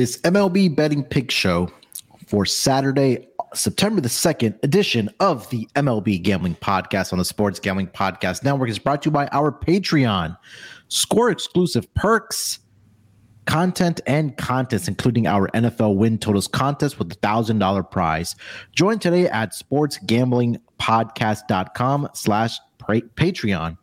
this MLB betting pick show for Saturday, September the 2nd edition of the MLB Gambling Podcast on the Sports Gambling Podcast Network is brought to you by our Patreon. Score exclusive perks, content, and contests, including our NFL win totals contest with a $1,000 prize. Join today at sportsgamblingpodcast.com slash Patreon.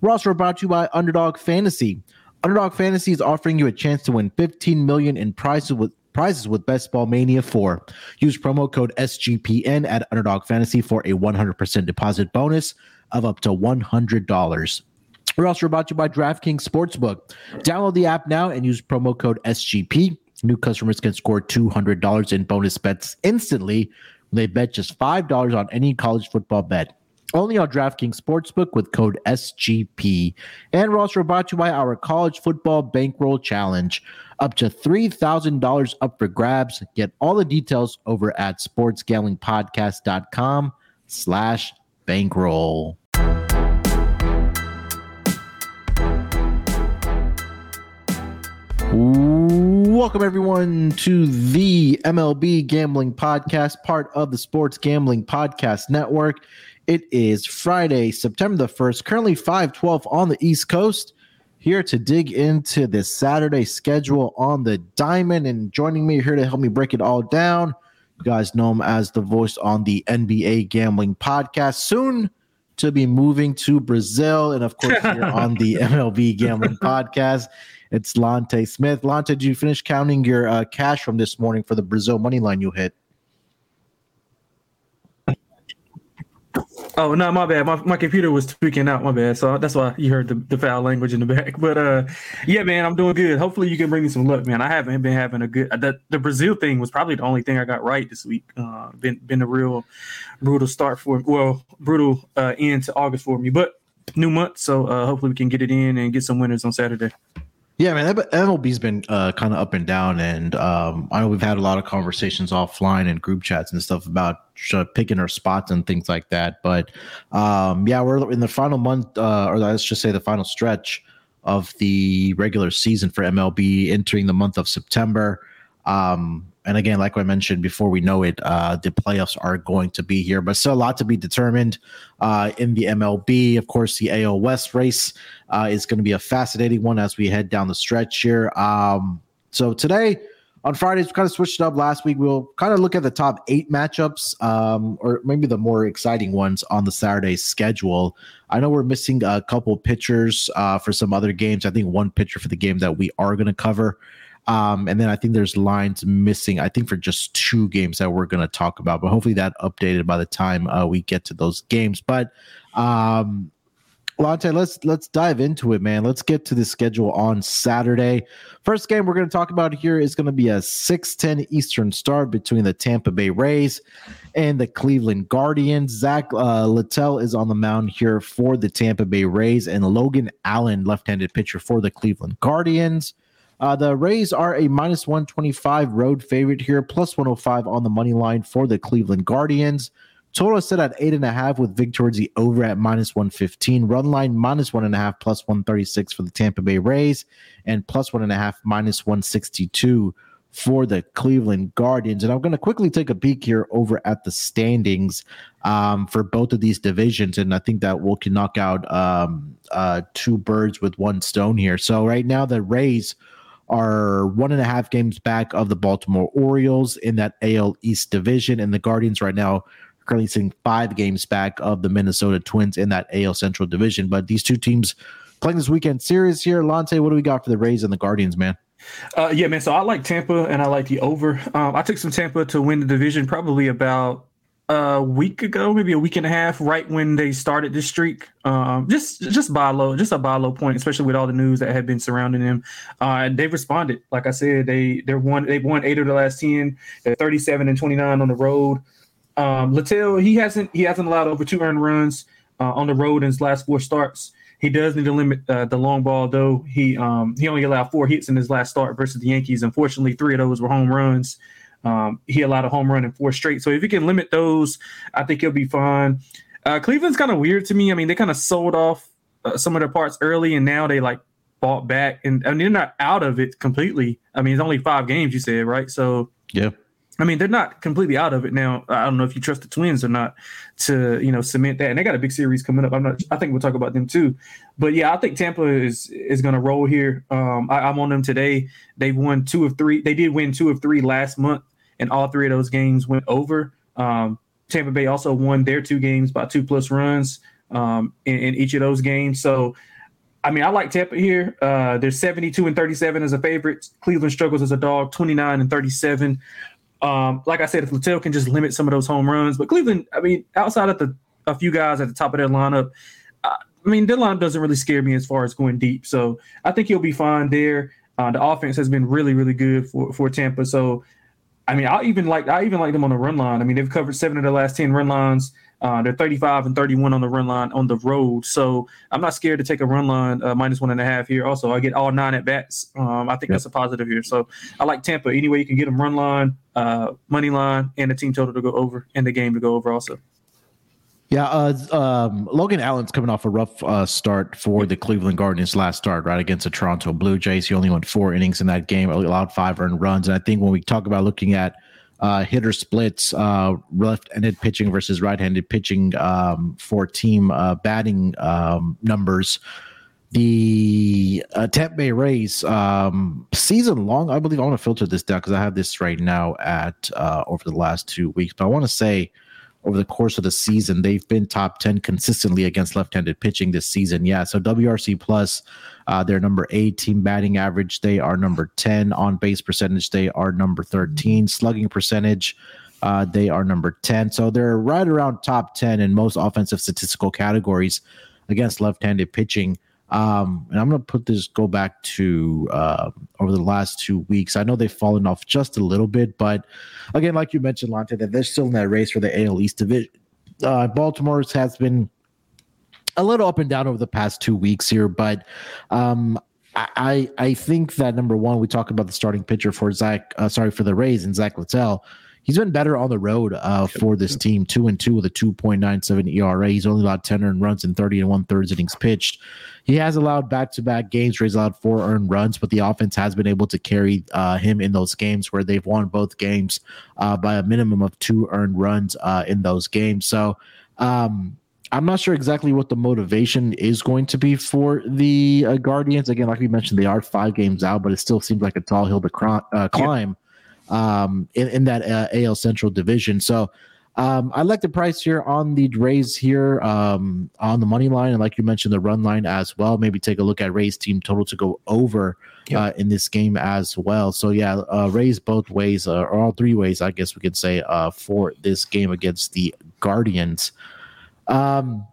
We're also brought to you by Underdog Fantasy. Underdog Fantasy is offering you a chance to win 15 million in prizes with prizes with Best Ball Mania 4. Use promo code SGPN at Underdog Fantasy for a 100% deposit bonus of up to $100. We're also brought to you by DraftKings Sportsbook. Download the app now and use promo code SGP. New customers can score $200 in bonus bets instantly when they bet just $5 on any college football bet. Only on DraftKings Sportsbook with code SGP. And we're also brought to you by our college football bankroll challenge. Up to $3,000 up for grabs. Get all the details over at sportsgamblingpodcast.com slash bankroll. Welcome, everyone, to the MLB Gambling Podcast, part of the Sports Gambling Podcast Network. It is Friday, September the 1st, currently 512 on the East Coast. Here to dig into this Saturday schedule on the diamond. And joining me here to help me break it all down, you guys know him as the voice on the NBA Gambling Podcast. Soon to be moving to Brazil. And of course, here on the MLB Gambling Podcast, it's Lonte Smith. Lonte, did you finish counting your uh, cash from this morning for the Brazil money line you hit? Oh no, my bad. My, my computer was tweaking out. My bad. So that's why you heard the, the foul language in the back. But uh, yeah, man, I'm doing good. Hopefully, you can bring me some luck, man. I haven't been having a good. The, the Brazil thing was probably the only thing I got right this week. Uh, been been a real brutal start for well, brutal uh, end to August for me. But new month, so uh, hopefully we can get it in and get some winners on Saturday. Yeah, man, MLB's been uh, kind of up and down, and um, I know we've had a lot of conversations offline and group chats and stuff about picking our spots and things like that. But um, yeah, we're in the final month, uh, or let's just say the final stretch of the regular season for MLB, entering the month of September. Um, and again, like I mentioned before, we know it, uh, the playoffs are going to be here, but still a lot to be determined uh, in the MLB. Of course, the AL West race uh, is going to be a fascinating one as we head down the stretch here. Um, so today on Fridays, we kind of switched it up. Last week, we'll kind of look at the top eight matchups, um, or maybe the more exciting ones on the Saturday schedule. I know we're missing a couple pitchers uh, for some other games. I think one pitcher for the game that we are going to cover. Um, and then I think there's lines missing, I think, for just two games that we're going to talk about. But hopefully that updated by the time uh, we get to those games. But um, Lonte, let's let's dive into it, man. Let's get to the schedule on Saturday. First game we're going to talk about here is going to be a 6:10 Eastern start between the Tampa Bay Rays and the Cleveland Guardians. Zach uh, Littell is on the mound here for the Tampa Bay Rays, and Logan Allen, left-handed pitcher for the Cleveland Guardians. Uh, the Rays are a minus 125 road favorite here, plus 105 on the money line for the Cleveland Guardians. Total set at eight and a half with vig towards the over at minus 115. Run line minus one and a half, plus 136 for the Tampa Bay Rays, and plus one and a half, minus 162 for the Cleveland Guardians. And I'm going to quickly take a peek here over at the standings um, for both of these divisions. And I think that we can knock out um, uh, two birds with one stone here. So right now, the Rays are one and a half games back of the Baltimore Orioles in that AL East division, and the Guardians right now currently sitting five games back of the Minnesota Twins in that AL Central division. But these two teams playing this weekend series here. Lonte, what do we got for the Rays and the Guardians, man? Uh, yeah, man. So I like Tampa and I like the over. Um, I took some Tampa to win the division probably about a week ago, maybe a week and a half, right when they started this streak. Um, just just buy low, just a buy low point, especially with all the news that had been surrounding them. Uh, they've responded. Like I said, they they're one they've won eight of the last ten. They're thirty seven and twenty nine on the road. Um, Littell he hasn't he hasn't allowed over two earned runs uh, on the road in his last four starts. He does need to limit uh, the long ball though. He um, he only allowed four hits in his last start versus the Yankees. Unfortunately, three of those were home runs. Um, he allowed a lot of home run in four straight. So if he can limit those, I think he'll be fine. Uh, Cleveland's kind of weird to me. I mean, they kind of sold off uh, some of their parts early, and now they like bought back, and I mean they're not out of it completely. I mean it's only five games, you said, right? So yeah. I mean, they're not completely out of it now. I don't know if you trust the Twins or not to, you know, cement that. And they got a big series coming up. I'm not. I think we'll talk about them too. But yeah, I think Tampa is is going to roll here. Um, I, I'm on them today. They've won two of three. They did win two of three last month, and all three of those games went over. Um, Tampa Bay also won their two games by two plus runs um, in, in each of those games. So I mean, I like Tampa here. Uh, they're 72 and 37 as a favorite. Cleveland struggles as a dog, 29 and 37. Um, like I said, if Littell can just limit some of those home runs, but Cleveland, I mean, outside of the a few guys at the top of their lineup, uh, I mean, their lineup doesn't really scare me as far as going deep. So I think he'll be fine there. Uh, the offense has been really, really good for for Tampa. So, I mean, I even like I even like them on the run line. I mean, they've covered seven of the last ten run lines. Uh, they're 35 and 31 on the run line on the road. So I'm not scared to take a run line uh, minus one and a half here. Also, I get all nine at bats. Um, I think yep. that's a positive here. So I like Tampa. Any way you can get them run line, uh, money line, and the team total to go over, and the game to go over also. Yeah, uh, um, Logan Allen's coming off a rough uh, start for the Cleveland Guardians last start, right against the Toronto Blue Jays. He only went four innings in that game, allowed five earned runs. And I think when we talk about looking at uh, hitter splits, uh, left-handed pitching versus right-handed pitching um, for team uh, batting um, numbers. The uh, Tampa Bay Rays um, season long, I believe. I want to filter this down because I have this right now at uh, over the last two weeks. But I want to say over the course of the season, they've been top 10 consistently against left handed pitching this season. Yeah. So WRC plus, uh, they're number eight team batting average. They are number 10 on base percentage. They are number 13 slugging percentage. Uh, they are number 10. So they're right around top 10 in most offensive statistical categories against left handed pitching. Um, and I'm going to put this go back to uh, over the last two weeks. I know they've fallen off just a little bit, but again, like you mentioned, Lonte, that they're still in that race for the AL East division. Uh, Baltimore's has been a little up and down over the past two weeks here, but um, I I think that number one, we talk about the starting pitcher for Zach, uh, sorry for the Rays and Zach Littell he's been better on the road uh, for this team. Two and two with a 2.97 ERA. He's only allowed 10 earned runs in 30 and one thirds innings pitched. He has allowed back to back games where he's allowed four earned runs, but the offense has been able to carry uh, him in those games where they've won both games uh, by a minimum of two earned runs uh, in those games. So, um, I'm not sure exactly what the motivation is going to be for the uh, Guardians. Again, like we mentioned, they are five games out, but it still seems like a tall hill to cr- uh, climb um, in, in that uh, AL Central division. So um, I like the price here on the Rays here um, on the money line, and like you mentioned, the run line as well. Maybe take a look at Rays team total to go over yep. uh, in this game as well. So yeah, uh, Rays both ways, uh, or all three ways, I guess we could say, uh, for this game against the Guardians. Um,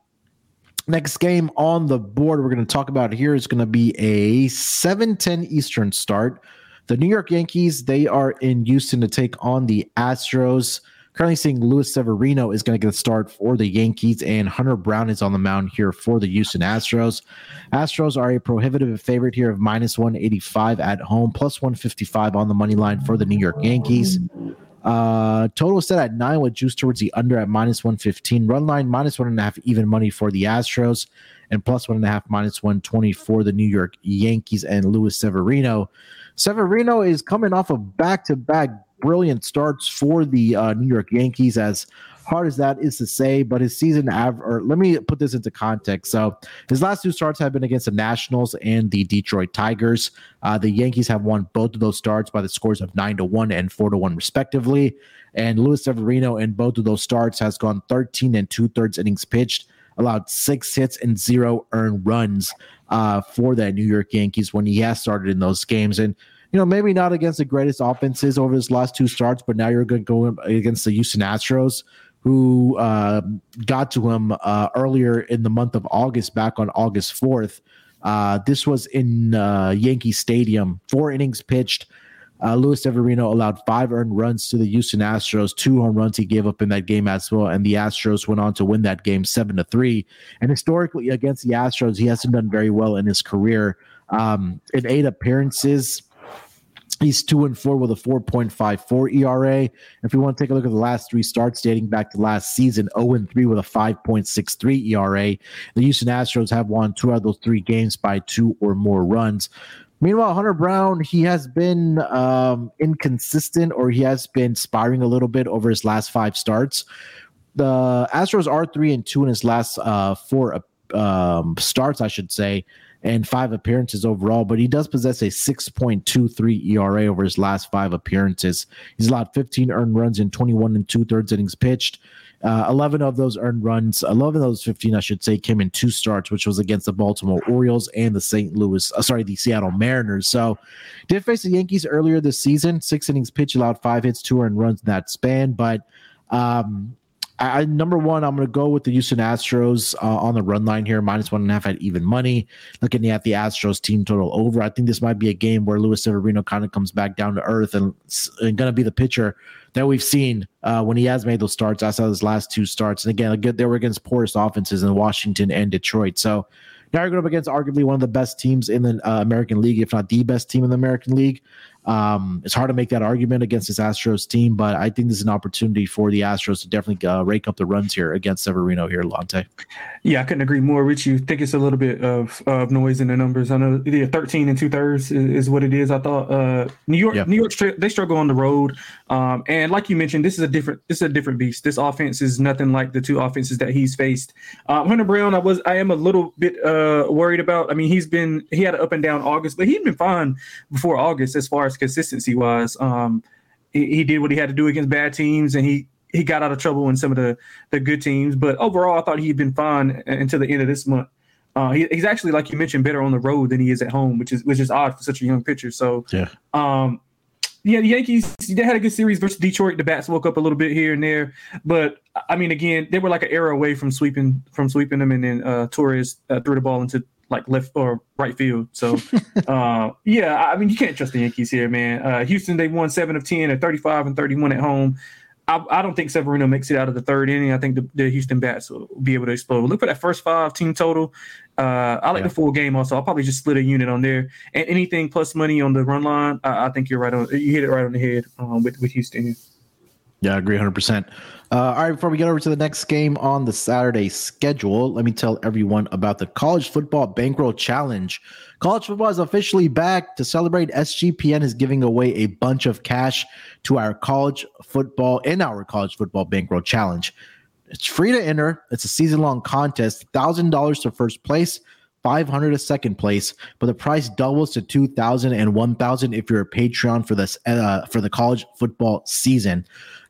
next game on the board we're going to talk about here is going to be a 7:10 Eastern start. The New York Yankees, they are in Houston to take on the Astros. Currently seeing Luis Severino is going to get a start for the Yankees, and Hunter Brown is on the mound here for the Houston Astros. Astros are a prohibitive favorite here of minus 185 at home, plus 155 on the money line for the New York Yankees. Uh, total set at nine with juice towards the under at minus 115. Run line minus one and a half even money for the Astros and plus one and a half minus 120 for the New York Yankees and Luis Severino. Severino is coming off of back to back brilliant starts for the uh, New York Yankees. As hard as that is to say, but his season average, let me put this into context. So his last two starts have been against the Nationals and the Detroit Tigers. Uh, the Yankees have won both of those starts by the scores of nine to one and four to one, respectively. And Luis Severino in both of those starts has gone 13 and two thirds innings pitched, allowed six hits and zero earned runs uh, for that New York Yankees when he has started in those games. And you know, maybe not against the greatest offenses over his last two starts, but now you're going to go against the Houston Astros, who uh, got to him uh, earlier in the month of August, back on August 4th. Uh, this was in uh, Yankee Stadium, four innings pitched. Uh, Luis Severino allowed five earned runs to the Houston Astros, two home runs he gave up in that game as well, and the Astros went on to win that game seven to three. And historically, against the Astros, he hasn't done very well in his career. Um, in eight appearances, He's two and four with a 4.54 ERA. If we want to take a look at the last three starts dating back to last season, 0 and 3 with a 5.63 ERA. The Houston Astros have won two out of those three games by two or more runs. Meanwhile, Hunter Brown, he has been um, inconsistent or he has been sparring a little bit over his last five starts. The Astros are three and two in his last uh, four um, starts, I should say and five appearances overall, but he does possess a 6.23 ERA over his last five appearances. He's allowed 15 earned runs in 21 and two thirds innings pitched. Uh, 11 of those earned runs, 11 of those 15, I should say, came in two starts, which was against the Baltimore Orioles and the St. Louis, uh, sorry, the Seattle Mariners. So, did face the Yankees earlier this season. Six innings pitched, allowed five hits, two earned runs in that span. But um, I, number one, I'm going to go with the Houston Astros uh, on the run line here, minus one and a half at even money. Looking at the Astros team total over, I think this might be a game where Luis Severino kind of comes back down to earth and, and going to be the pitcher that we've seen uh, when he has made those starts. I saw his last two starts, and again, they were against poorest offenses in Washington and Detroit. So now you're going up against arguably one of the best teams in the uh, American League, if not the best team in the American League. Um, it's hard to make that argument against this Astros team, but I think this is an opportunity for the Astros to definitely uh, rake up the runs here against Severino here, Lonte. Yeah, I couldn't agree more with you. think it's a little bit of, of noise in the numbers. I know yeah, 13 and two thirds is, is, what it is. I thought uh, New York, New York, they struggle on the road, um, and like you mentioned, this is a different, this is a different beast. This offense is nothing like the two offenses that he's faced. Um, Hunter Brown, I was, I am a little bit uh, worried about. I mean, he's been, he had an up and down August, but he'd been fine before August as far as consistency wise. Um, he, he, did what he had to do against bad teams, and he he got out of trouble in some of the the good teams. But overall, I thought he'd been fine until the end of this month. Uh, he, he's actually, like you mentioned, better on the road than he is at home, which is which is odd for such a young pitcher. So yeah. Um, yeah, the Yankees they had a good series versus Detroit. The bats woke up a little bit here and there, but I mean, again, they were like an error away from sweeping from sweeping them, and then uh, Torres uh, threw the ball into like left or right field. So, uh, yeah, I mean, you can't trust the Yankees here, man. Uh, Houston, they won seven of 10 at 35 and 31 at home. I, I, don't think Severino makes it out of the third inning. I think the, the Houston Bats will be able to explode. Look for that first five team total. Uh, I like yeah. the full game also. I'll probably just split a unit on there. And anything plus money on the run line, I, I think you're right on. You hit it right on the head um, with, with Houston. Yeah, I agree 100%. Uh, all right, before we get over to the next game on the Saturday schedule, let me tell everyone about the College Football Bankroll Challenge. College football is officially back. To celebrate, SGPN is giving away a bunch of cash to our college football in our College Football Bankroll Challenge. It's free to enter. It's a season-long contest. Thousand dollars to first place, 500 to second place, but the price doubles to 2000 and 1000 if you're a Patreon for this uh, for the college football season.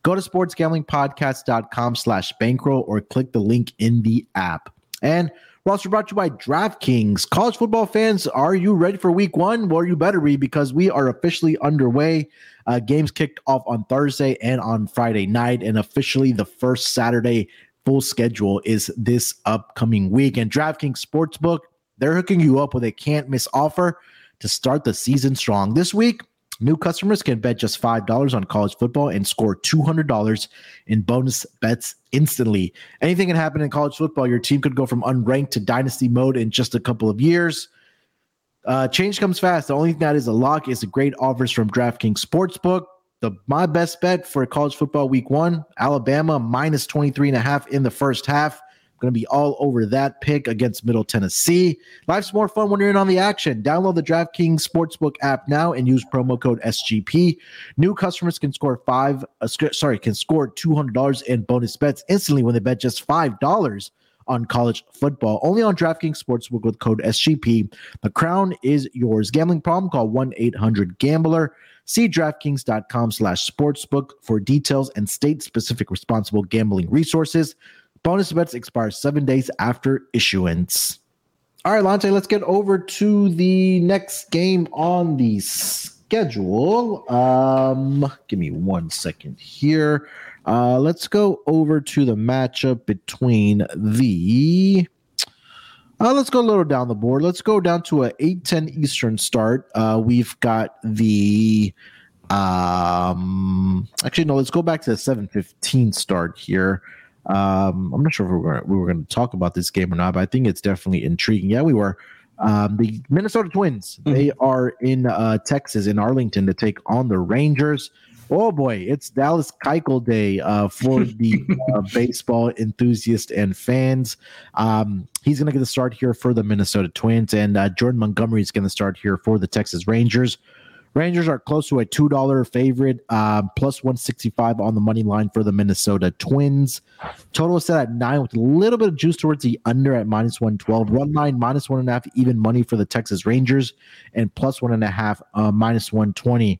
Go to sportsgamblingpodcast.com slash bankroll or click the link in the app. And we're also brought to you by DraftKings. College football fans, are you ready for week one? Well, you better be because we are officially underway. Uh, games kicked off on Thursday and on Friday night, and officially the first Saturday full schedule is this upcoming week. And DraftKings Sportsbook, they're hooking you up with a can't miss offer to start the season strong. This week, New customers can bet just $5 on college football and score $200 in bonus bets instantly. Anything can happen in college football. Your team could go from unranked to dynasty mode in just a couple of years. Uh, change comes fast. The only thing that is a lock is the great offers from DraftKings Sportsbook. The my best bet for college football week one, Alabama minus 23 and a half in the first half. Going to be all over that pick against Middle Tennessee. Life's more fun when you're in on the action. Download the DraftKings Sportsbook app now and use promo code SGP. New customers can score five. Uh, sorry, can score two hundred dollars in bonus bets instantly when they bet just five dollars on college football. Only on DraftKings Sportsbook with code SGP. The crown is yours. Gambling problem? Call one eight hundred Gambler. See DraftKings.com slash sportsbook for details and state specific responsible gambling resources. Bonus bets expire seven days after issuance. All right, Lonte, let's get over to the next game on the schedule. Um, give me one second here. Uh, let's go over to the matchup between the. Uh, let's go a little down the board. Let's go down to a 8-10 Eastern start. Uh, we've got the um actually no, let's go back to the 7-15 start here. Um, I'm not sure if we were, we were going to talk about this game or not, but I think it's definitely intriguing. Yeah, we were. Um, the Minnesota Twins, mm-hmm. they are in uh, Texas, in Arlington, to take on the Rangers. Oh boy, it's Dallas Keuchel Day uh, for the uh, baseball enthusiasts and fans. Um, he's going to get the start here for the Minnesota Twins, and uh, Jordan Montgomery is going to start here for the Texas Rangers. Rangers are close to a two dollar favorite, uh, plus one sixty five on the money line for the Minnesota Twins. Total is set at nine with a little bit of juice towards the under at minus one twelve. Run line minus one and a half even money for the Texas Rangers, and plus one and a half uh, minus one twenty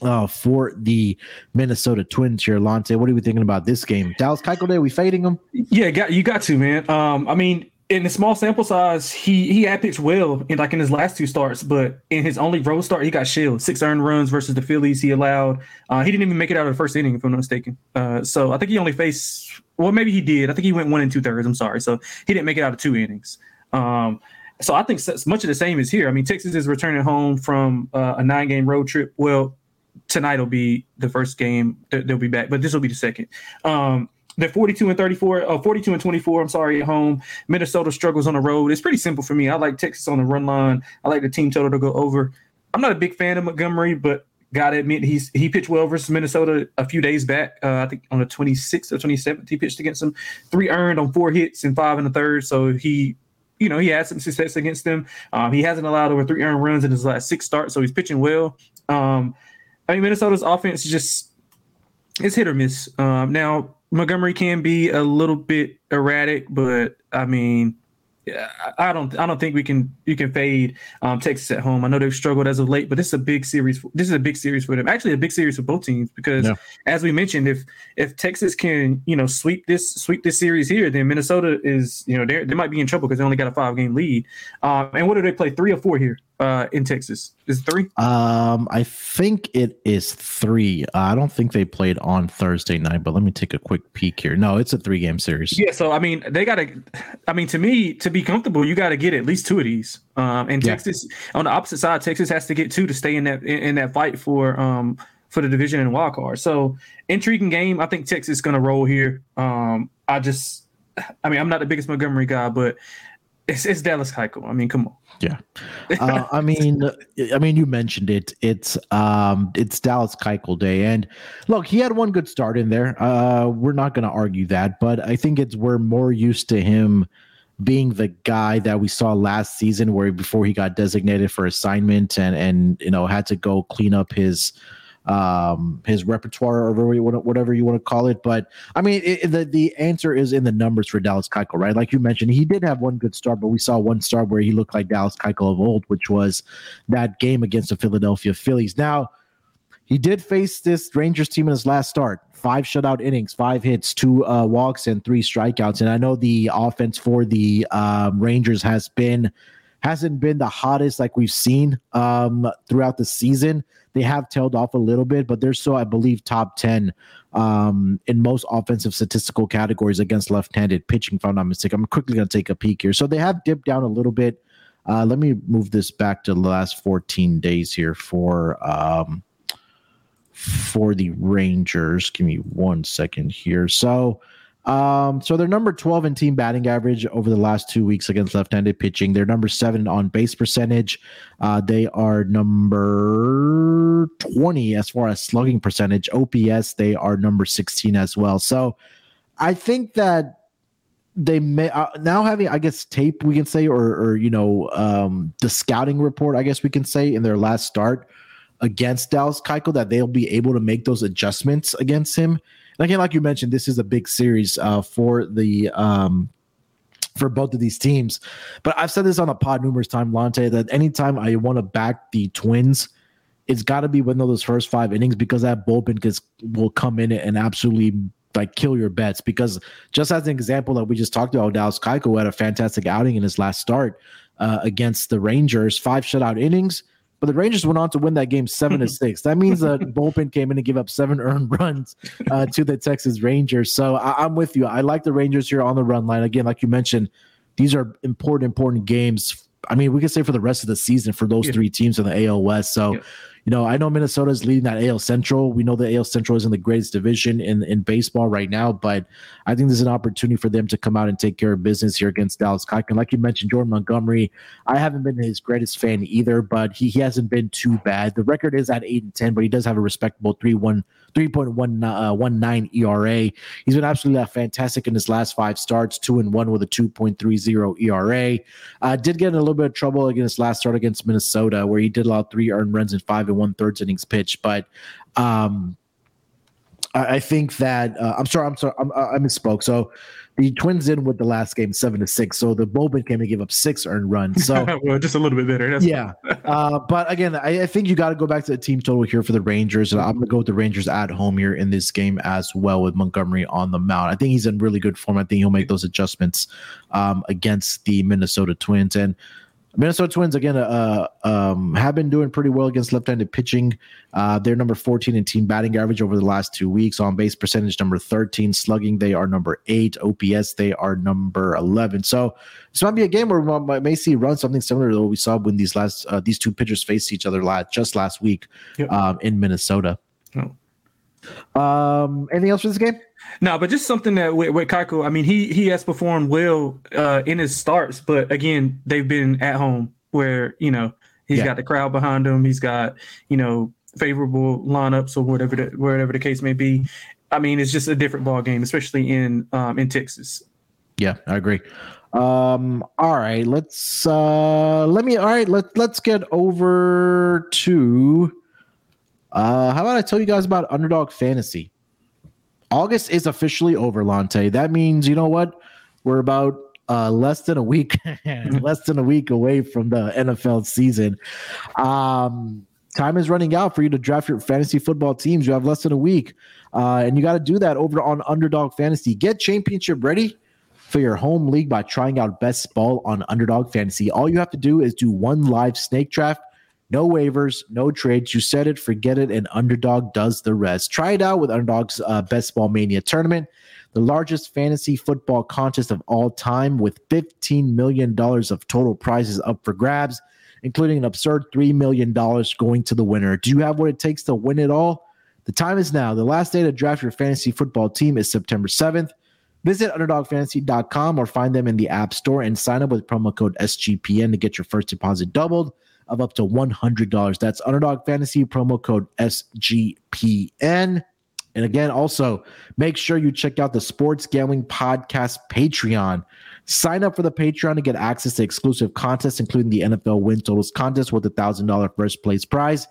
uh, for the Minnesota Twins here. Lonte, what are we thinking about this game? Dallas Keuchel Day, we fading them? Yeah, got, you got to, man. Um, I mean, in the small sample size, he he had pitched well in like in his last two starts, but in his only road start, he got shelled. Six earned runs versus the Phillies. He allowed. Uh, he didn't even make it out of the first inning, if I'm not mistaken. Uh, so I think he only faced. Well, maybe he did. I think he went one and two thirds. I'm sorry. So he didn't make it out of two innings. Um, so I think much of the same is here. I mean, Texas is returning home from uh, a nine game road trip. Well, tonight will be the first game they'll be back, but this will be the second. Um, they're 42 and 34, uh, 42 and 24. I'm sorry, at home. Minnesota struggles on the road. It's pretty simple for me. I like Texas on the run line. I like the team total to go over. I'm not a big fan of Montgomery, but gotta admit he's he pitched well versus Minnesota a few days back. Uh, I think on the 26th or 27th, he pitched against them. Three earned on four hits and five in the third. So he you know, he had some success against them. Um, he hasn't allowed over three earned runs in his last six starts, so he's pitching well. Um, I mean, Minnesota's offense is just it's hit or miss. Um, now Montgomery can be a little bit erratic, but I mean, I don't I don't think we can you can fade um, Texas at home. I know they've struggled as of late, but this is a big series. This is a big series for them. Actually, a big series for both teams because, yeah. as we mentioned, if if Texas can you know sweep this sweep this series here, then Minnesota is you know they they might be in trouble because they only got a five game lead. Um, and what do they play? Three or four here? Uh, in Texas? Is it three? Um, I think it is three. Uh, I don't think they played on Thursday night, but let me take a quick peek here. No, it's a three game series. Yeah, so I mean, they got to. I mean, to me, to be comfortable, you got to get at least two of these. Um, and yeah. Texas on the opposite side, Texas has to get two to stay in that in, in that fight for um for the division and wild card. So intriguing game. I think Texas is going to roll here. Um, I just. I mean, I'm not the biggest Montgomery guy, but it's, it's Dallas Keuchel. I mean, come on. Yeah, uh, I mean, I mean, you mentioned it. It's um, it's Dallas Keuchel Day, and look, he had one good start in there. Uh, we're not going to argue that, but I think it's we're more used to him being the guy that we saw last season, where before he got designated for assignment and and you know had to go clean up his um, his repertoire or whatever you want to, call it. But I mean, it, the the answer is in the numbers for Dallas Keuchel, right? Like you mentioned, he did have one good start, but we saw one start where he looked like Dallas Keuchel of old, which was that game against the Philadelphia Phillies. Now. He did face this Rangers team in his last start. Five shutout innings, five hits, two uh, walks, and three strikeouts. And I know the offense for the um, Rangers has been hasn't been the hottest like we've seen um, throughout the season. They have tailed off a little bit, but they're still, I believe, top 10 um, in most offensive statistical categories against left handed pitching, if I'm not mistaken. I'm quickly going to take a peek here. So they have dipped down a little bit. Uh, let me move this back to the last 14 days here for um, for the Rangers. Give me one second here. So um, so they're number 12 in team batting average over the last two weeks against left-handed pitching. They're number seven on base percentage. Uh, they are number 20 as far as slugging percentage. OPS, they are number 16 as well. So I think that they may uh, now having I guess tape we can say or or you know um, the scouting report I guess we can say in their last start against Dallas Keuchel that they'll be able to make those adjustments against him and again, like you mentioned, this is a big series uh, for the um, for both of these teams. But I've said this on a pod numerous times, Lonte, that anytime I want to back the Twins, it's got to be within those first five innings because that bullpen gets, will come in and absolutely like kill your bets. Because just as an example that we just talked about, Dallas Keuchel had a fantastic outing in his last start uh, against the Rangers, five shutout innings. But the Rangers went on to win that game seven to six. That means the bullpen came in and gave up seven earned runs uh, to the Texas Rangers. So I, am with you. I like the Rangers here on the run line. Again, like you mentioned, these are important, important games. I mean, we could say for the rest of the season for those yeah. three teams in the AL West. So, yeah. You know, I know Minnesota is leading that AL Central. We know the AL Central isn't the greatest division in in baseball right now, but I think there's an opportunity for them to come out and take care of business here against Dallas Keuchel. Like you mentioned, Jordan Montgomery, I haven't been his greatest fan either, but he, he hasn't been too bad. The record is at eight and ten, but he does have a respectable three one 3.19 ERA. He's been absolutely fantastic in his last five starts, two and one with a 2.30 ERA. Uh, did get in a little bit of trouble against last start against Minnesota, where he did allow three earned runs in five and one thirds innings pitched. But um, I, I think that uh, I'm sorry, I'm sorry, I'm, I misspoke. So the Twins in with the last game seven to six. So the bullpen came and gave up six earned runs. So well, just a little bit better. That's yeah. uh, but again, I, I think you got to go back to the team total here for the Rangers. And I'm going to go with the Rangers at home here in this game as well with Montgomery on the mound. I think he's in really good form. I think he'll make those adjustments um, against the Minnesota Twins. And Minnesota Twins again uh, um, have been doing pretty well against left-handed pitching. Uh, they're number 14 in team batting average over the last two weeks. On base percentage, number 13. Slugging, they are number eight. OPS, they are number 11. So this might be a game where we may see run something similar to what we saw when these last uh, these two pitchers faced each other last, just last week yep. um, in Minnesota. Oh. Um, anything else for this game? No, but just something that with, with Keuchel, I mean, he he has performed well uh, in his starts, but again, they've been at home where you know he's yeah. got the crowd behind him. He's got you know favorable lineups or whatever the, whatever the case may be. I mean, it's just a different ball game, especially in um, in Texas. Yeah, I agree. Um, all right, let's uh let me all right, let let's get over to uh how about I tell you guys about underdog fantasy? August is officially over, Lonte. That means you know what? We're about uh, less than a week, less than a week away from the NFL season. Um, time is running out for you to draft your fantasy football teams. You have less than a week, uh, and you got to do that over on Underdog Fantasy. Get championship ready for your home league by trying out best ball on Underdog Fantasy. All you have to do is do one live snake draft no waivers, no trades. You said it, forget it, and Underdog does the rest. Try it out with Underdog's uh, Best Ball Mania tournament, the largest fantasy football contest of all time, with $15 million of total prizes up for grabs, including an absurd $3 million going to the winner. Do you have what it takes to win it all? The time is now. The last day to draft your fantasy football team is September 7th. Visit UnderdogFantasy.com or find them in the App Store and sign up with promo code SGPN to get your first deposit doubled of up to $100. That's Underdog Fantasy promo code SGPN. And again, also make sure you check out the Sports Gambling Podcast Patreon. Sign up for the Patreon to get access to exclusive contests, including the NFL Win Totals contest with a $1,000 first place prize.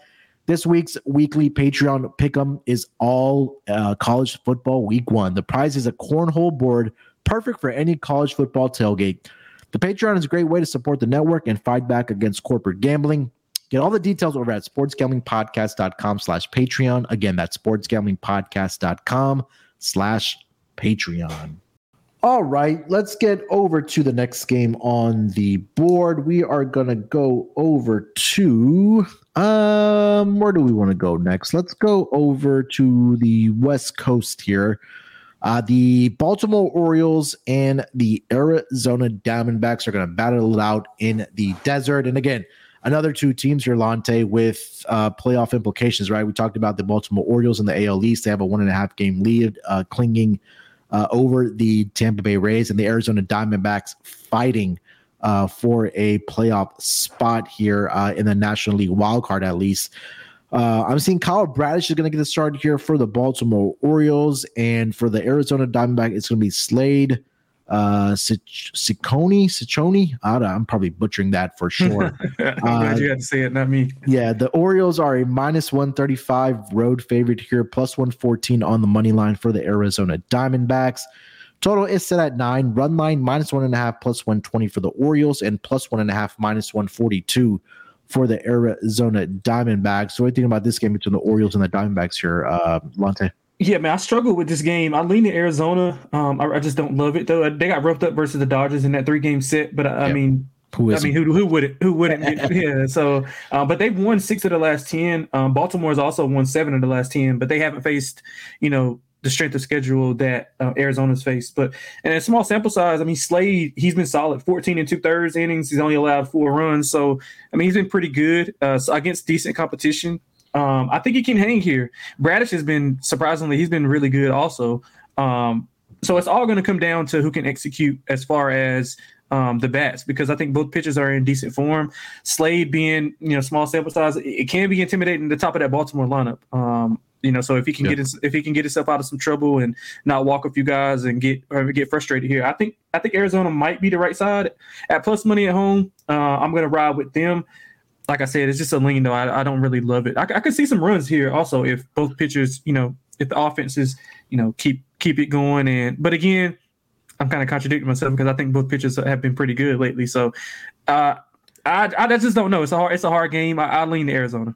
This week's weekly Patreon pick'em is all uh, college football week one. The prize is a cornhole board, perfect for any college football tailgate. The Patreon is a great way to support the network and fight back against corporate gambling. Get all the details over at sportsgamblingpodcast.com slash Patreon. Again, that's sportsgamblingpodcast.com slash Patreon. All right, let's get over to the next game on the board. We are going to go over to um where do we want to go next? Let's go over to the West Coast here. Uh, the Baltimore Orioles and the Arizona Diamondbacks are going to battle it out in the desert. And again, another two teams here, Lonte, with uh, playoff implications, right? We talked about the Baltimore Orioles in the AL East. They have a one and a half game lead, uh, clinging uh, over the Tampa Bay Rays, and the Arizona Diamondbacks fighting uh, for a playoff spot here uh, in the National League wildcard, at least. Uh, I'm seeing Kyle Bradish is going to get the start here for the Baltimore Orioles, and for the Arizona Diamondback, it's going to be Slade uh Ciccone Ciccone I'm probably butchering that for sure. I'm glad uh, you had to say it, not me. Yeah, the Orioles are a minus 135 road favorite here, plus 114 on the money line for the Arizona Diamondbacks. Total is set at nine. Run line minus one and a half, plus 120 for the Orioles, and plus one and a half, minus 142 for the Arizona Diamondbacks. So, what do you think about this game between the Orioles and the Diamondbacks here, uh, Lonte? Yeah, man, I struggle with this game. I lean to Arizona. Um, I, I, just don't love it though. They got roughed up versus the Dodgers in that three game set, but I, I mean, who I mean, who who wouldn't who wouldn't? yeah. So, uh, but they've won six of the last ten. Um, Baltimore's also won seven of the last ten, but they haven't faced you know the strength of schedule that uh, Arizona's faced. But in a small sample size, I mean, Slade, he's been solid 14 and two thirds innings. He's only allowed four runs. So, I mean, he's been pretty good uh, so against decent competition. Um, I think he can hang here. Bradish has been surprisingly, he's been really good also. Um, so it's all going to come down to who can execute as far as um, the bats because I think both pitchers are in decent form. Slade being you know small sample size, it, can be intimidating the top of that Baltimore lineup. Um, you know, so if he can yeah. get his, if he can get himself out of some trouble and not walk a few guys and get or get frustrated here, I think I think Arizona might be the right side at plus money at home. Uh, I'm going to ride with them. Like I said, it's just a lean though. I, I don't really love it. I, I could see some runs here also if both pitchers, you know, if the offenses, you know, keep keep it going. And but again, I'm kind of contradicting myself because I think both pitchers have been pretty good lately. So uh, I, I just don't know. It's a hard, it's a hard game. I, I lean to Arizona.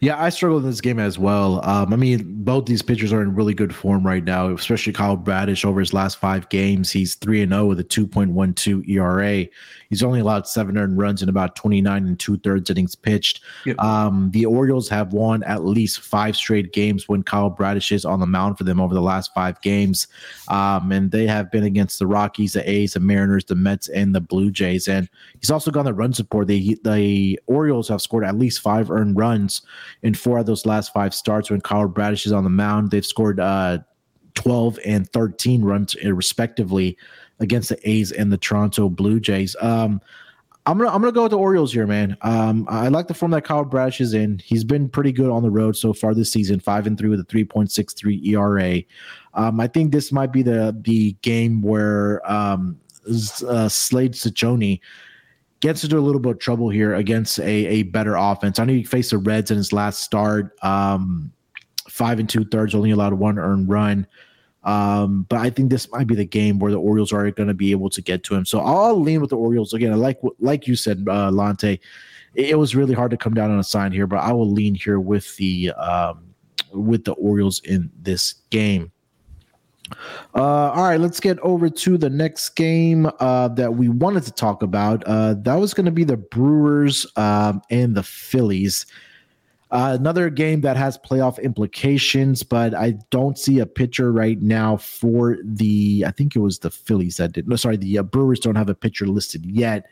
Yeah, I struggle in this game as well. Um, I mean, both these pitchers are in really good form right now, especially Kyle Bradish over his last five games. He's 3 and 0 with a 2.12 ERA. He's only allowed seven earned runs in about 29 and two thirds innings pitched. Yep. Um, the Orioles have won at least five straight games when Kyle Bradish is on the mound for them over the last five games. Um, and they have been against the Rockies, the A's, the Mariners, the Mets, and the Blue Jays. And he's also got the run support. The, the Orioles have scored at least five earned runs in four of those last five starts when Kyle Bradish is on the mound. They've scored uh, 12 and 13 runs uh, respectively against the A's and the Toronto Blue Jays. Um, I'm gonna I'm gonna go with the Orioles here, man. Um, I like the form that Kyle Bradish is in. He's been pretty good on the road so far this season, five and three with a 3.63 ERA. Um, I think this might be the the game where um, uh, Slade Cecconi gets into a little bit of trouble here against a, a better offense. I know he faced the Reds in his last start. Um, five and two thirds, only allowed one earned run. Um, but I think this might be the game where the Orioles are going to be able to get to him. So I'll lean with the Orioles again. I Like like you said, uh, Lonte, it, it was really hard to come down on a sign here, but I will lean here with the um, with the Orioles in this game. Uh, all right, let's get over to the next game uh, that we wanted to talk about. Uh, that was going to be the Brewers um, and the Phillies. Uh, another game that has playoff implications, but I don't see a pitcher right now for the. I think it was the Phillies that did. No, sorry, the uh, Brewers don't have a pitcher listed yet.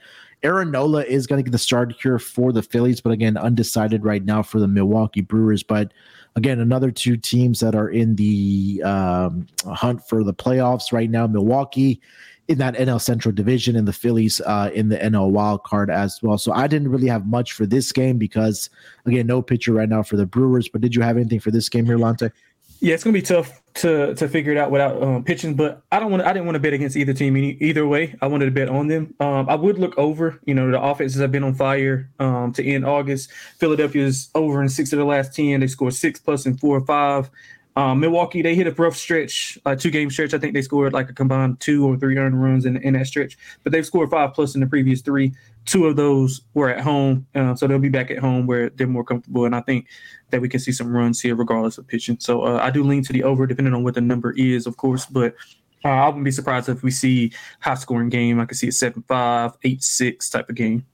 Aaron Nola is going to get the start here for the Phillies, but again, undecided right now for the Milwaukee Brewers. But again, another two teams that are in the um, hunt for the playoffs right now. Milwaukee in that NL Central division and the Phillies uh, in the NL wild card as well. So I didn't really have much for this game because again, no pitcher right now for the Brewers. But did you have anything for this game here, Lonte? Yeah, it's gonna be tough to to figure it out without um, pitching, but I don't want I didn't want to bet against either team either way. I wanted to bet on them. Um, I would look over. You know, the offenses have been on fire um, to end August. Philadelphia's over in six of the last ten. They scored six plus in four or five. Um, Milwaukee, they hit a rough stretch, a two game stretch. I think they scored like a combined two or three earned runs in, in that stretch, but they've scored five plus in the previous three. Two of those were at home, uh, so they'll be back at home where they're more comfortable. And I think that we can see some runs here, regardless of pitching. So uh, I do lean to the over, depending on what the number is, of course. But uh, I wouldn't be surprised if we see high scoring game. I could see a 7 5, 8 6 type of game.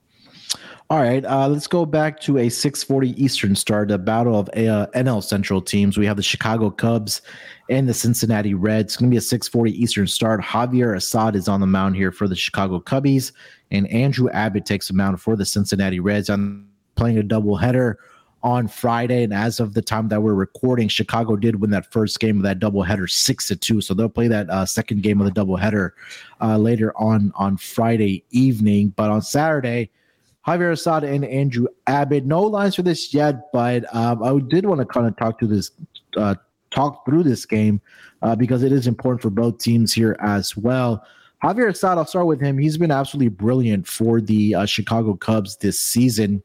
All right, uh, let's go back to a 6:40 Eastern start, the battle of uh, NL Central teams. We have the Chicago Cubs and the Cincinnati Reds. It's going to be a 6:40 Eastern start. Javier Assad is on the mound here for the Chicago Cubbies, and Andrew Abbott takes the mound for the Cincinnati Reds. I'm playing a doubleheader on Friday, and as of the time that we're recording, Chicago did win that first game of that doubleheader six to two. So they'll play that uh, second game of the doubleheader uh, later on on Friday evening. But on Saturday Javier Assad and Andrew Abbott. No lines for this yet, but um, I did want to kind of talk to this, uh, talk through this game uh, because it is important for both teams here as well. Javier Assad, I'll start with him. He's been absolutely brilliant for the uh, Chicago Cubs this season.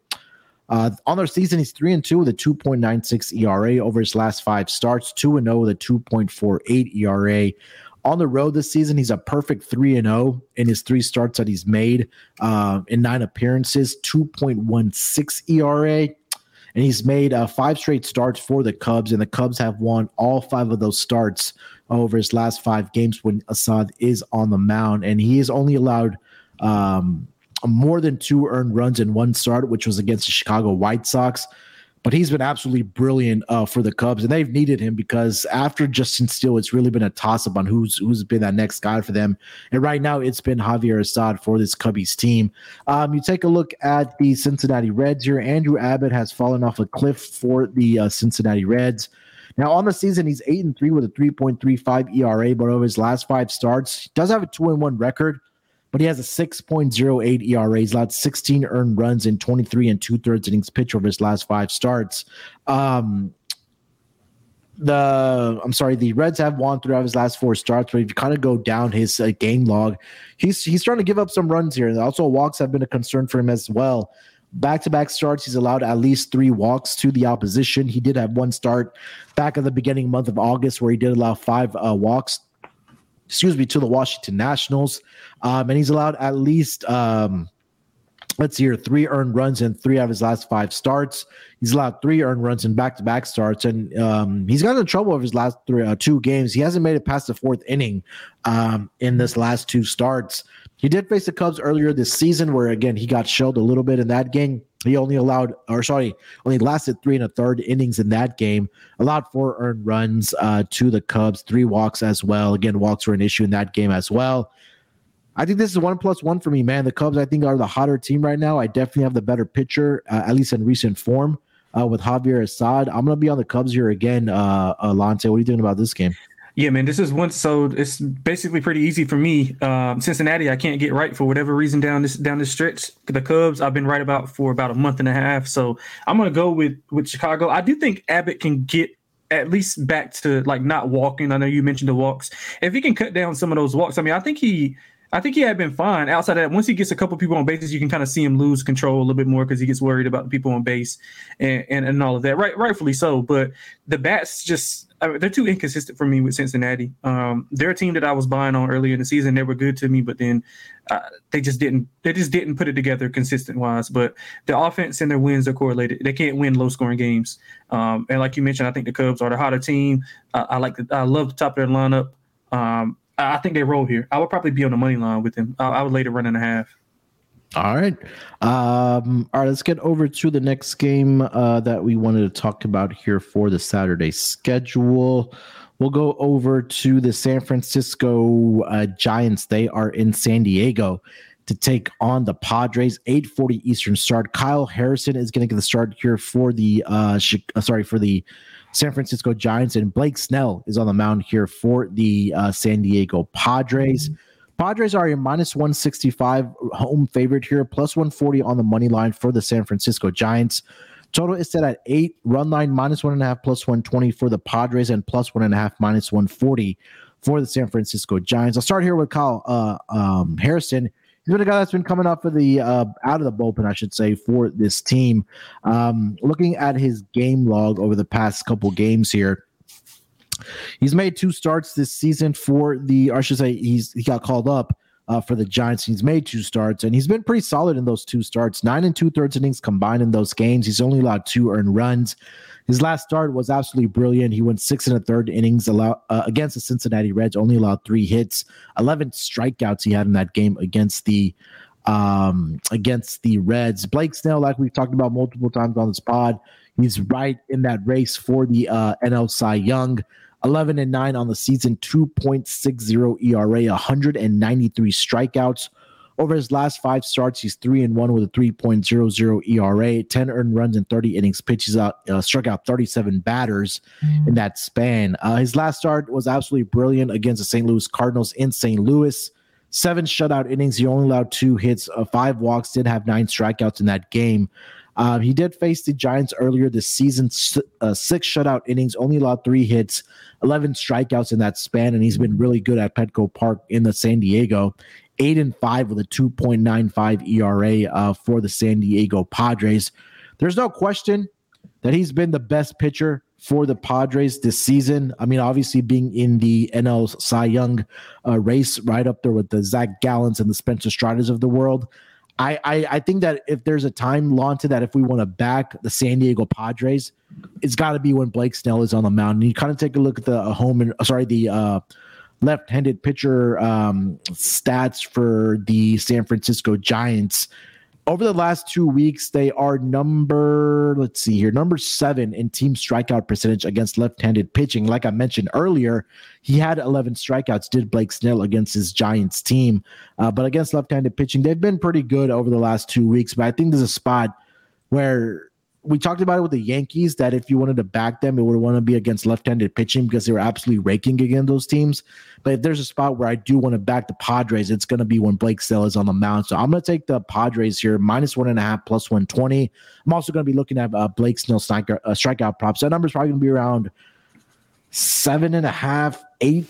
Uh, on their season, he's three and two with a 2.96 ERA over his last five starts, two and zero oh with a 2.48 ERA on the road this season, he's a perfect 3 and 0 in his three starts that he's made uh, in nine appearances, 2.16 ERA. And he's made uh, five straight starts for the Cubs, and the Cubs have won all five of those starts over his last five games when Assad is on the mound. And he has only allowed um, more than two earned runs in one start, which was against the Chicago White Sox. But he's been absolutely brilliant uh, for the Cubs, and they've needed him because after Justin Steele, it's really been a toss up on who's who's been that next guy for them. And right now, it's been Javier Assad for this Cubbies team. Um, you take a look at the Cincinnati Reds here. Andrew Abbott has fallen off a cliff for the uh, Cincinnati Reds. Now on the season, he's eight and three with a 3.35 ERA, but over his last five starts, he does have a two and one record but he has a 6.08 ERA. He's allowed 16 earned runs in 23 and two thirds innings pitch over his last five starts. Um, the I'm sorry, the Reds have won throughout his last four starts, but if you kind of go down his uh, game log, he's he's starting to give up some runs here. And also, walks have been a concern for him as well. Back to back starts, he's allowed at least three walks to the opposition. He did have one start back at the beginning month of August where he did allow five uh, walks excuse me, to the Washington Nationals. Um, and he's allowed at least, um, let's see here, three earned runs in three of his last five starts. He's allowed three earned runs in back to back starts. And um, he's gotten in trouble over his last three, uh, two games. He hasn't made it past the fourth inning um, in this last two starts. He did face the Cubs earlier this season, where again, he got shelled a little bit in that game. He only allowed, or sorry, only lasted three and a third innings in that game. Allowed four earned runs uh, to the Cubs, three walks as well. Again, walks were an issue in that game as well. I think this is one plus one for me, man. The Cubs, I think, are the hotter team right now. I definitely have the better pitcher, uh, at least in recent form, uh, with Javier Assad. I'm going to be on the Cubs here again, uh, Lonte. What are you doing about this game? Yeah, man, this is one. So it's basically pretty easy for me. Um, Cincinnati, I can't get right for whatever reason down this down this stretch. The Cubs, I've been right about for about a month and a half. So I'm gonna go with with Chicago. I do think Abbott can get at least back to like not walking. I know you mentioned the walks. If he can cut down some of those walks, I mean, I think he I think he had been fine. Outside of that, once he gets a couple people on bases, you can kind of see him lose control a little bit more because he gets worried about the people on base and, and, and all of that. Right, rightfully so. But the bats just I mean, they're too inconsistent for me with Cincinnati. Um, they're a team that I was buying on earlier in the season. They were good to me, but then uh, they just didn't. They just didn't put it together consistent wise. But the offense and their wins are correlated. They can't win low scoring games. Um, and like you mentioned, I think the Cubs are the hotter team. Uh, I like the, I love the top of their lineup. Um, I think they roll here. I would probably be on the money line with them. I, I would lay the run and a half. All right. Um, all right, let's get over to the next game uh, that we wanted to talk about here for the Saturday schedule. We'll go over to the San Francisco uh, Giants. They are in San Diego to take on the Padres. 8:40 Eastern start. Kyle Harrison is going to get the start here for the uh, uh, sorry for the San Francisco Giants, and Blake Snell is on the mound here for the uh, San Diego Padres. Mm-hmm. Padres are a minus 165 home favorite here, plus 140 on the money line for the San Francisco Giants. Total is set at eight. Run line minus one and a half, plus 120 for the Padres, and plus one and a half, minus 140 for the San Francisco Giants. I'll start here with Kyle uh, um, Harrison. He's been a guy that's been coming up for the uh, out of the bullpen, I should say, for this team. Um, looking at his game log over the past couple games here, he's made two starts this season for the, or I should say, he's he got called up uh, for the Giants. He's made two starts, and he's been pretty solid in those two starts. Nine and two thirds innings combined in those games. He's only allowed two earned runs. His last start was absolutely brilliant. He went six and a third innings allow, uh, against the Cincinnati Reds, only allowed three hits, 11 strikeouts he had in that game against the um, against the Reds. Blake Snell, like we've talked about multiple times on this pod, he's right in that race for the uh, NL Cy Young. 11 and 9 on the season, 2.60 ERA, 193 strikeouts. Over his last five starts, he's 3 and 1 with a 3.00 ERA, 10 earned runs in 30 innings pitches out, uh, struck out 37 batters mm. in that span. Uh, his last start was absolutely brilliant against the St. Louis Cardinals in St. Louis. Seven shutout innings. He only allowed two hits, uh, five walks, did have nine strikeouts in that game. Um, he did face the Giants earlier this season, uh, six shutout innings, only allowed three hits, 11 strikeouts in that span, and he's been really good at Petco Park in the San Diego. Eight and five with a 2.95 ERA uh, for the San Diego Padres. There's no question that he's been the best pitcher for the Padres this season. I mean, obviously being in the NL Cy Young uh, race, right up there with the Zac Gallens and the Spencer Striders of the world. I, I, I think that if there's a time to that if we want to back the San Diego Padres, it's got to be when Blake Snell is on the mound. And you kind of take a look at the uh, home and sorry the uh, left-handed pitcher um, stats for the San Francisco Giants. Over the last two weeks, they are number, let's see here, number seven in team strikeout percentage against left handed pitching. Like I mentioned earlier, he had 11 strikeouts, did Blake Snell against his Giants team. Uh, but against left handed pitching, they've been pretty good over the last two weeks. But I think there's a spot where we talked about it with the Yankees that if you wanted to back them, it would want to be against left-handed pitching because they were absolutely raking against those teams. But if there's a spot where I do want to back the Padres, it's going to be when Blake Snell is on the mound. So I'm going to take the Padres here, minus one and a half, plus 120. I'm also going to be looking at uh, Blake Snell strikeout, uh, strikeout props. That number is probably going to be around seven and a half, eight,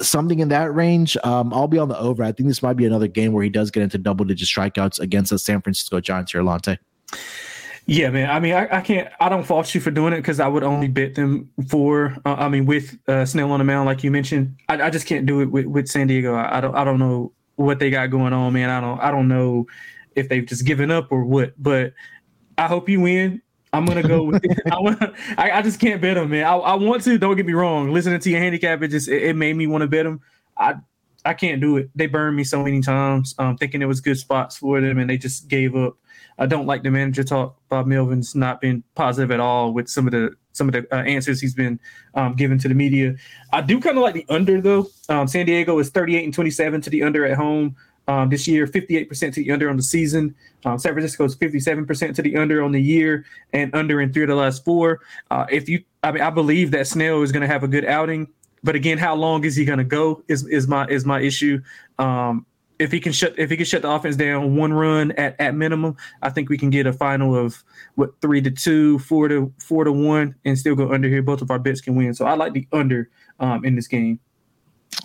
something in that range. Um, I'll be on the over. I think this might be another game where he does get into double-digit strikeouts against the San Francisco Giants here, Lonte. Yeah, man. I mean, I, I can't. I don't fault you for doing it because I would only bet them for. Uh, I mean, with uh, Snell on the mound, like you mentioned, I, I just can't do it with, with San Diego. I, I, don't. I don't know what they got going on, man. I don't. I don't know if they've just given up or what. But I hope you win. I'm gonna go with. It. I, wanna, I, I just can't bet them, man. I, I want to. Don't get me wrong. Listening to your handicap, it just it, it made me want to bet them. I I can't do it. They burned me so many times, um, thinking it was good spots for them, and they just gave up. I don't like the manager talk. Bob Melvin's not been positive at all with some of the some of the uh, answers he's been um, given to the media. I do kind of like the under though. Um, San Diego is 38 and 27 to the under at home um, this year, 58% to the under on the season. Um, San Francisco is 57% to the under on the year and under in three of the last four. Uh, if you, I mean, I believe that Snell is going to have a good outing. But again, how long is he going to go? Is is my is my issue. Um, if he can shut if he can shut the offense down one run at, at minimum, I think we can get a final of what three to two, four to four to one, and still go under here. Both of our bets can win. So I like the under um, in this game.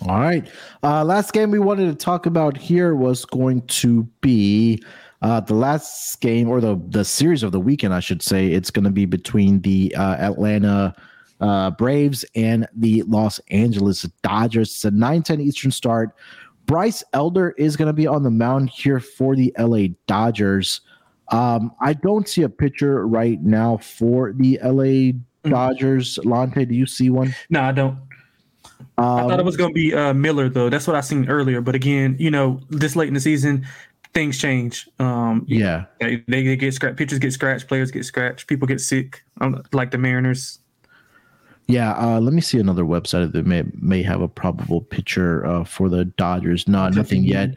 All right. Uh, last game we wanted to talk about here was going to be uh, the last game or the the series of the weekend, I should say. It's going to be between the uh, Atlanta uh, Braves and the Los Angeles Dodgers. It's a 9 10 Eastern start. Bryce Elder is going to be on the mound here for the LA Dodgers. Um, I don't see a pitcher right now for the LA mm-hmm. Dodgers. Lonte, do you see one? No, I don't. Um, I thought it was going to be uh, Miller, though. That's what I seen earlier. But again, you know, this late in the season, things change. Um, yeah, they, they get scratched. Pitchers get scratched. Players get scratched. People get sick. Um, like the Mariners. Yeah, uh, let me see another website that may may have a probable pitcher uh, for the Dodgers. No, nothing yet.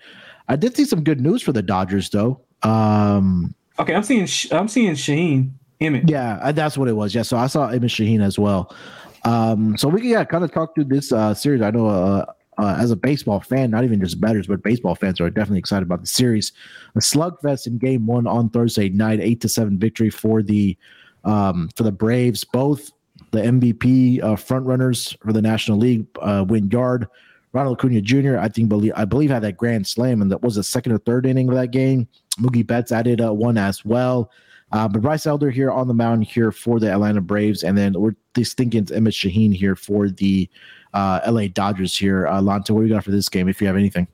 I did see some good news for the Dodgers though. Um, okay, I'm seeing I'm seeing Sheehan Emmet. Yeah, uh, that's what it was. Yeah, so I saw Emmet Sheehan as well. Um, so we can yeah, kind of talk through this uh, series. I know uh, uh, as a baseball fan, not even just batters, but baseball fans are definitely excited about the series. A slugfest in Game One on Thursday night, eight to seven victory for the um, for the Braves. Both the MVP uh, front runners for the National League, uh, Win Yard, Ronald Acuna Jr. I think believe I believe had that grand slam, and that was the second or third inning of that game. Mookie Betts added uh, one as well. Uh, but Bryce Elder here on the mound here for the Atlanta Braves, and then we're just thinking Emmet Sheehan here for the uh, LA Dodgers here. Uh, what do you got for this game? If you have anything.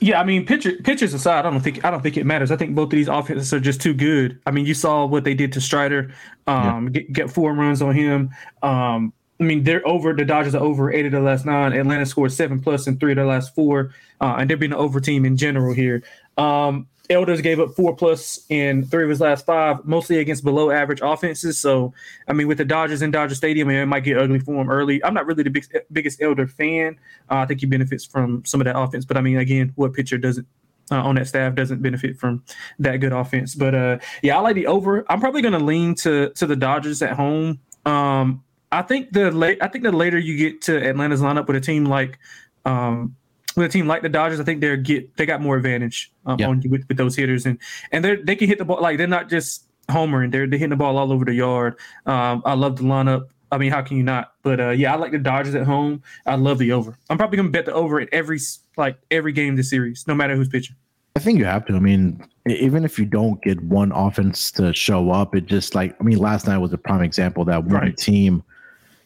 Yeah, I mean, pitcher, pitchers aside, I don't think I don't think it matters. I think both of these offenses are just too good. I mean, you saw what they did to Strider, um, yeah. get, get four runs on him. Um, I mean, they're over. The Dodgers are over eight of the last nine. Atlanta scored seven plus in three of the last four, uh, and they're being an over team in general here. Um, Elders gave up four plus in three of his last five, mostly against below average offenses. So, I mean, with the Dodgers in Dodger Stadium, it might get ugly for him early. I'm not really the big, biggest Elder fan. Uh, I think he benefits from some of that offense. But I mean, again, what pitcher doesn't uh, on that staff doesn't benefit from that good offense? But uh, yeah, I like the over. I'm probably going to lean to to the Dodgers at home. Um, I think the late, I think the later you get to Atlanta's lineup with a team like um, with a team like the Dodgers, I think they're get they got more advantage um, yeah. on you with, with those hitters, and and they they can hit the ball like they're not just homering, they're they're hitting the ball all over the yard. Um, I love the lineup. I mean, how can you not? But uh, yeah, I like the Dodgers at home. I love the over. I'm probably gonna bet the over at every like every game this series, no matter who's pitching. I think you have to. I mean, even if you don't get one offense to show up, it just like I mean, last night was a prime example that one right. team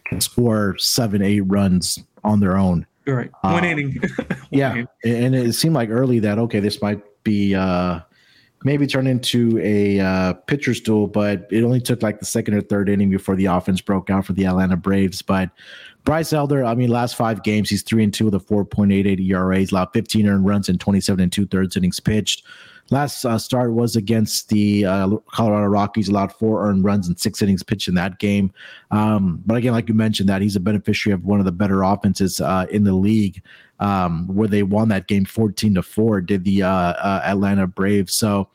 can score seven, eight runs on their own right. One um, inning. yeah. And it seemed like early that, okay, this might be uh, maybe turn into a uh, pitcher's duel, but it only took like the second or third inning before the offense broke out for the Atlanta Braves. But Bryce Elder, I mean, last five games, he's three and two with a 4.88 ERA. He's allowed 15 earned runs and 27 and two thirds innings pitched. Last uh, start was against the uh, Colorado Rockies, allowed four earned runs and six innings pitched in that game. Um, but again, like you mentioned, that he's a beneficiary of one of the better offenses uh, in the league, um, where they won that game fourteen to four. Did the uh, uh, Atlanta Braves so?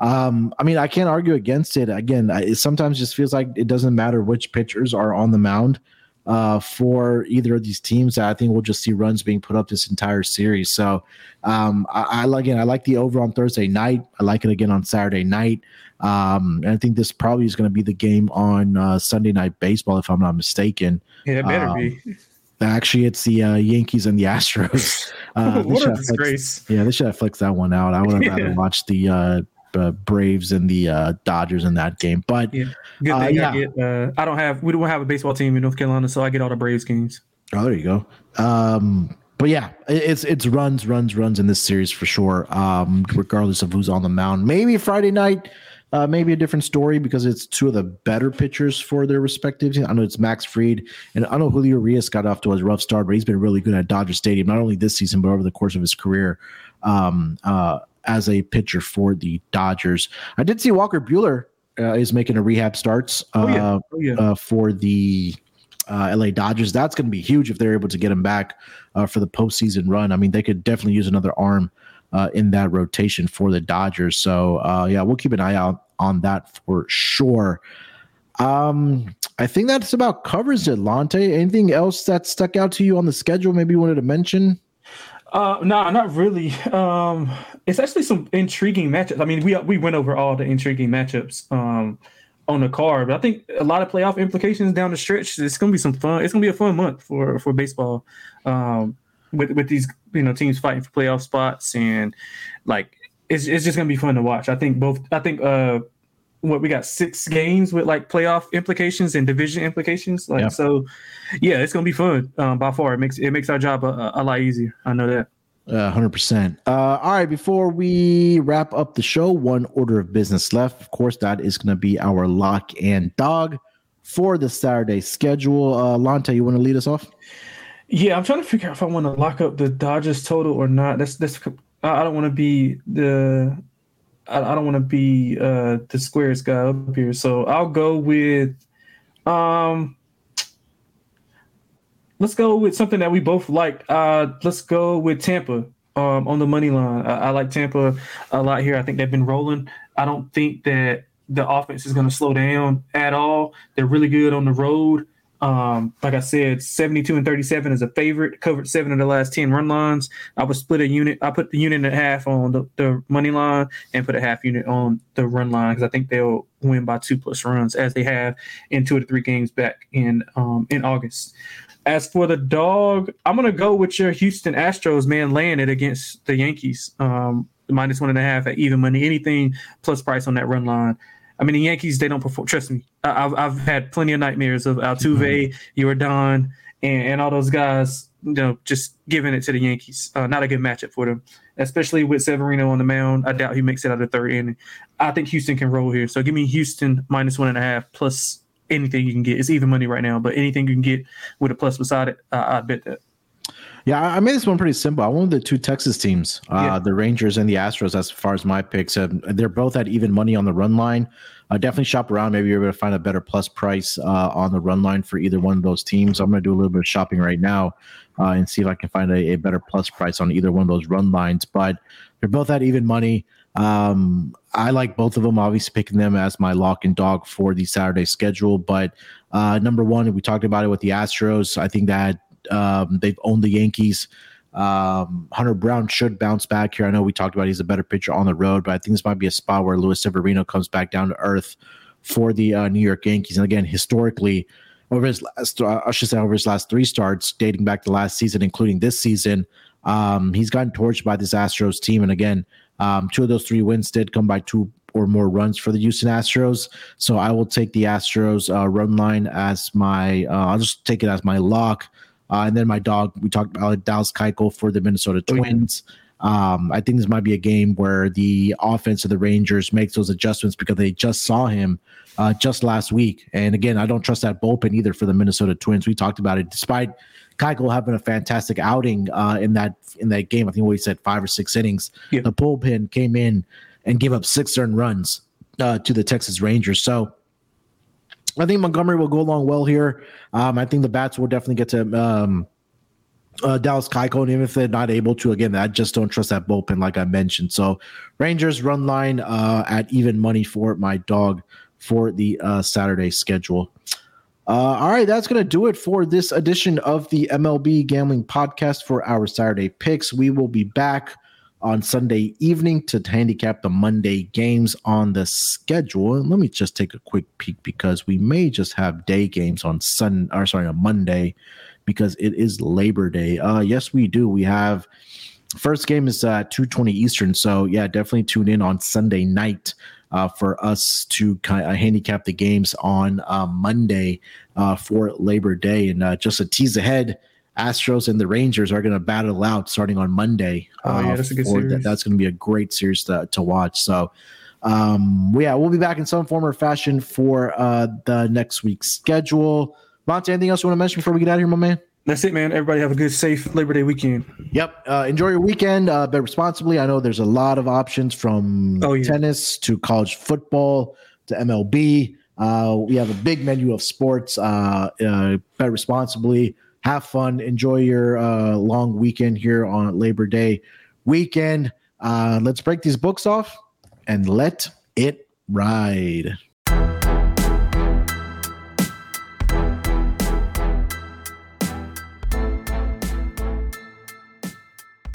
Um, I mean, I can't argue against it. Again, it sometimes just feels like it doesn't matter which pitchers are on the mound uh, for either of these teams. I think we'll just see runs being put up this entire series. So um, I, I again, I like the over on Thursday night. I like it again on Saturday night. Um, and I think this probably is going to be the game on uh, Sunday night baseball, if I'm not mistaken. Yeah, it better um, be. Actually, it's the uh, Yankees and the Astros. Uh, what a disgrace! Flex, yeah, they should have flexed that one out. I would have yeah. rather watched the uh, Braves and the uh, Dodgers in that game. But yeah, good uh, thing yeah. I get. Uh, I don't have. We don't have a baseball team in North Carolina, so I get all the Braves games. Oh, there you go. Um, but yeah, it's it's runs, runs, runs in this series for sure. Um, regardless of who's on the mound, maybe Friday night. Uh, maybe a different story because it's two of the better pitchers for their respective teams. I know it's Max Fried, and I know Julio Urias got off to a rough start, but he's been really good at Dodger Stadium, not only this season but over the course of his career. Um, uh, as a pitcher for the Dodgers. I did see Walker Buehler uh, is making a rehab starts uh, oh, yeah. Uh, oh, yeah. Uh, for the uh, LA Dodgers. That's going to be huge if they're able to get him back uh, for the postseason run. I mean, they could definitely use another arm in that rotation for the Dodgers. So yeah, we'll keep an eye out on that for sure. Um, I think that's about covers it, Lonte. Anything else that stuck out to you on the schedule? Maybe you wanted to mention? Uh, no, nah, not really. Um, it's actually some intriguing matchups. I mean, we we went over all the intriguing matchups um, on the card, but I think a lot of playoff implications down the stretch. It's gonna be some fun. It's gonna be a fun month for for baseball. Um, with with these you know teams fighting for playoff spots and like it's it's just gonna be fun to watch. I think both. I think uh what we got six games with like playoff implications and division implications. Like yeah. so, yeah, it's gonna be fun. Um, by far, it makes it makes our job a, a lot easier. I know that. Hundred uh, percent. Uh, all right, before we wrap up the show, one order of business left. Of course, that is going to be our lock and dog for the Saturday schedule. Uh, Lonte, you want to lead us off? Yeah, I'm trying to figure out if I want to lock up the Dodgers total or not. That's that's. I don't want to be the I, I don't want to be uh, the squares guy up here, so I'll go with um. Let's go with something that we both like. Uh, let's go with Tampa um, on the money line. I, I like Tampa a lot here. I think they've been rolling. I don't think that the offense is going to slow down at all. They're really good on the road. Um, like I said, 72 and 37 is a favorite, covered seven of the last 10 run lines. I would split a unit. I put the unit and a half on the, the money line and put a half unit on the run line because I think they'll win by two plus runs as they have in two to three games back in um, in August. As for the dog, I'm gonna go with your Houston Astros man laying it against the Yankees. Um, minus one and a half at even money. Anything plus price on that run line. I mean, the Yankees, they don't perform. Trust me, I've, I've had plenty of nightmares of Altuve, mm-hmm. Yordan, and, and all those guys, you know, just giving it to the Yankees. Uh, not a good matchup for them, especially with Severino on the mound. I doubt he makes it out of the third inning. I think Houston can roll here. So give me Houston minus one and a half plus anything you can get. It's even money right now, but anything you can get with a plus beside it, uh, I'd bet that. Yeah, I made this one pretty simple. I wanted the two Texas teams, uh, yeah. the Rangers and the Astros, as far as my picks. Uh, they're both at even money on the run line. Uh, definitely shop around. Maybe you're able to find a better plus price uh, on the run line for either one of those teams. I'm going to do a little bit of shopping right now uh, and see if I can find a, a, better plus price on either one of those run lines. But they're both at even money. Um, I like both of them. Obviously, picking them as my lock and dog for the Saturday schedule. But uh, number one, we talked about it with the Astros. I think that um, they've owned the Yankees. Um, Hunter Brown should bounce back here. I know we talked about he's a better pitcher on the road, but I think this might be a spot where Luis Severino comes back down to earth for the uh, New York Yankees. And again, historically, over his last, uh, I should say, over his last three starts, dating back to last season, including this season, um, he's gotten torched by this Astros team. And again, um, two of those three wins did come by two or more runs for the Houston Astros. So I will take the Astros uh, run line as my, uh, I'll just take it as my lock. Uh, and then my dog, we talked about Dallas Keuchel for the Minnesota Twins. Um, I think this might be a game where the offense of the Rangers makes those adjustments because they just saw him uh, just last week. And again, I don't trust that bullpen either for the Minnesota Twins. We talked about it. Despite Keuchel having a fantastic outing uh, in that in that game. I think we said five or six innings. Yeah. The bullpen came in and gave up six earned runs uh, to the Texas Rangers. So I think Montgomery will go along well here. Um, I think the bats will definitely get to um, uh, Dallas Keuchel, and even if they're not able to, again, I just don't trust that bullpen, like I mentioned. So Rangers run line uh, at even money for my dog for the uh, Saturday schedule. Uh, all right, that's going to do it for this edition of the MLB Gambling Podcast for our Saturday picks. We will be back on Sunday evening to handicap the Monday games on the schedule. Let me just take a quick peek because we may just have day games on Sun or sorry, on Monday because it is Labor Day. Uh yes, we do. We have first game is uh 220 Eastern. So yeah, definitely tune in on Sunday night uh, for us to kind of handicap the games on uh, Monday uh, for Labor Day. And uh, just a tease ahead, Astros and the Rangers are going to battle out starting on Monday. Oh, yeah, uh, that's a good series. That's going to be a great series to, to watch. So, um, yeah, we'll be back in some form or fashion for uh, the next week's schedule. Monty, anything else you want to mention before we get out of here, my man? That's it, man. Everybody have a good, safe Labor Day weekend. Yep. Uh, enjoy your weekend, uh, but responsibly. I know there's a lot of options from Oh, yeah. tennis to college football to MLB. Uh, we have a big menu of sports. Uh, uh, bet responsibly. Have fun. Enjoy your uh, long weekend here on Labor Day weekend. Uh, let's break these books off and let it ride.